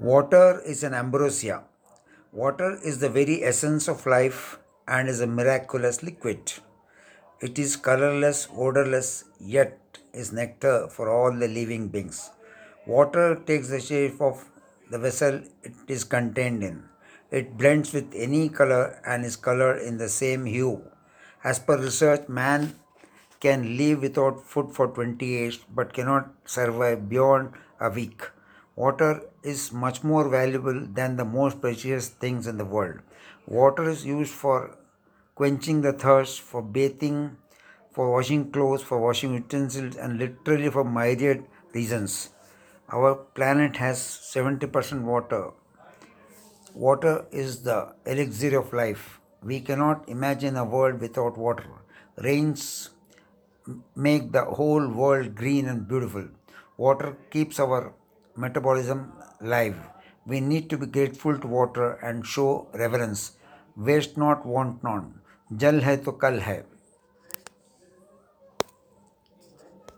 Water is an ambrosia. Water is the very essence of life and is a miraculous liquid. It is colorless, odorless, yet is nectar for all the living beings. Water takes the shape of the vessel it is contained in. It blends with any color and is colored in the same hue. As per research, man can live without food for 20 years but cannot survive beyond a week. Water is much more valuable than the most precious things in the world. Water is used for quenching the thirst, for bathing, for washing clothes, for washing utensils, and literally for myriad reasons. Our planet has 70% water. Water is the elixir of life. We cannot imagine a world without water. Rains make the whole world green and beautiful. Water keeps our metabolism live. We need to be grateful to water and show reverence. Waste not, want none. Jal hai to kal hai.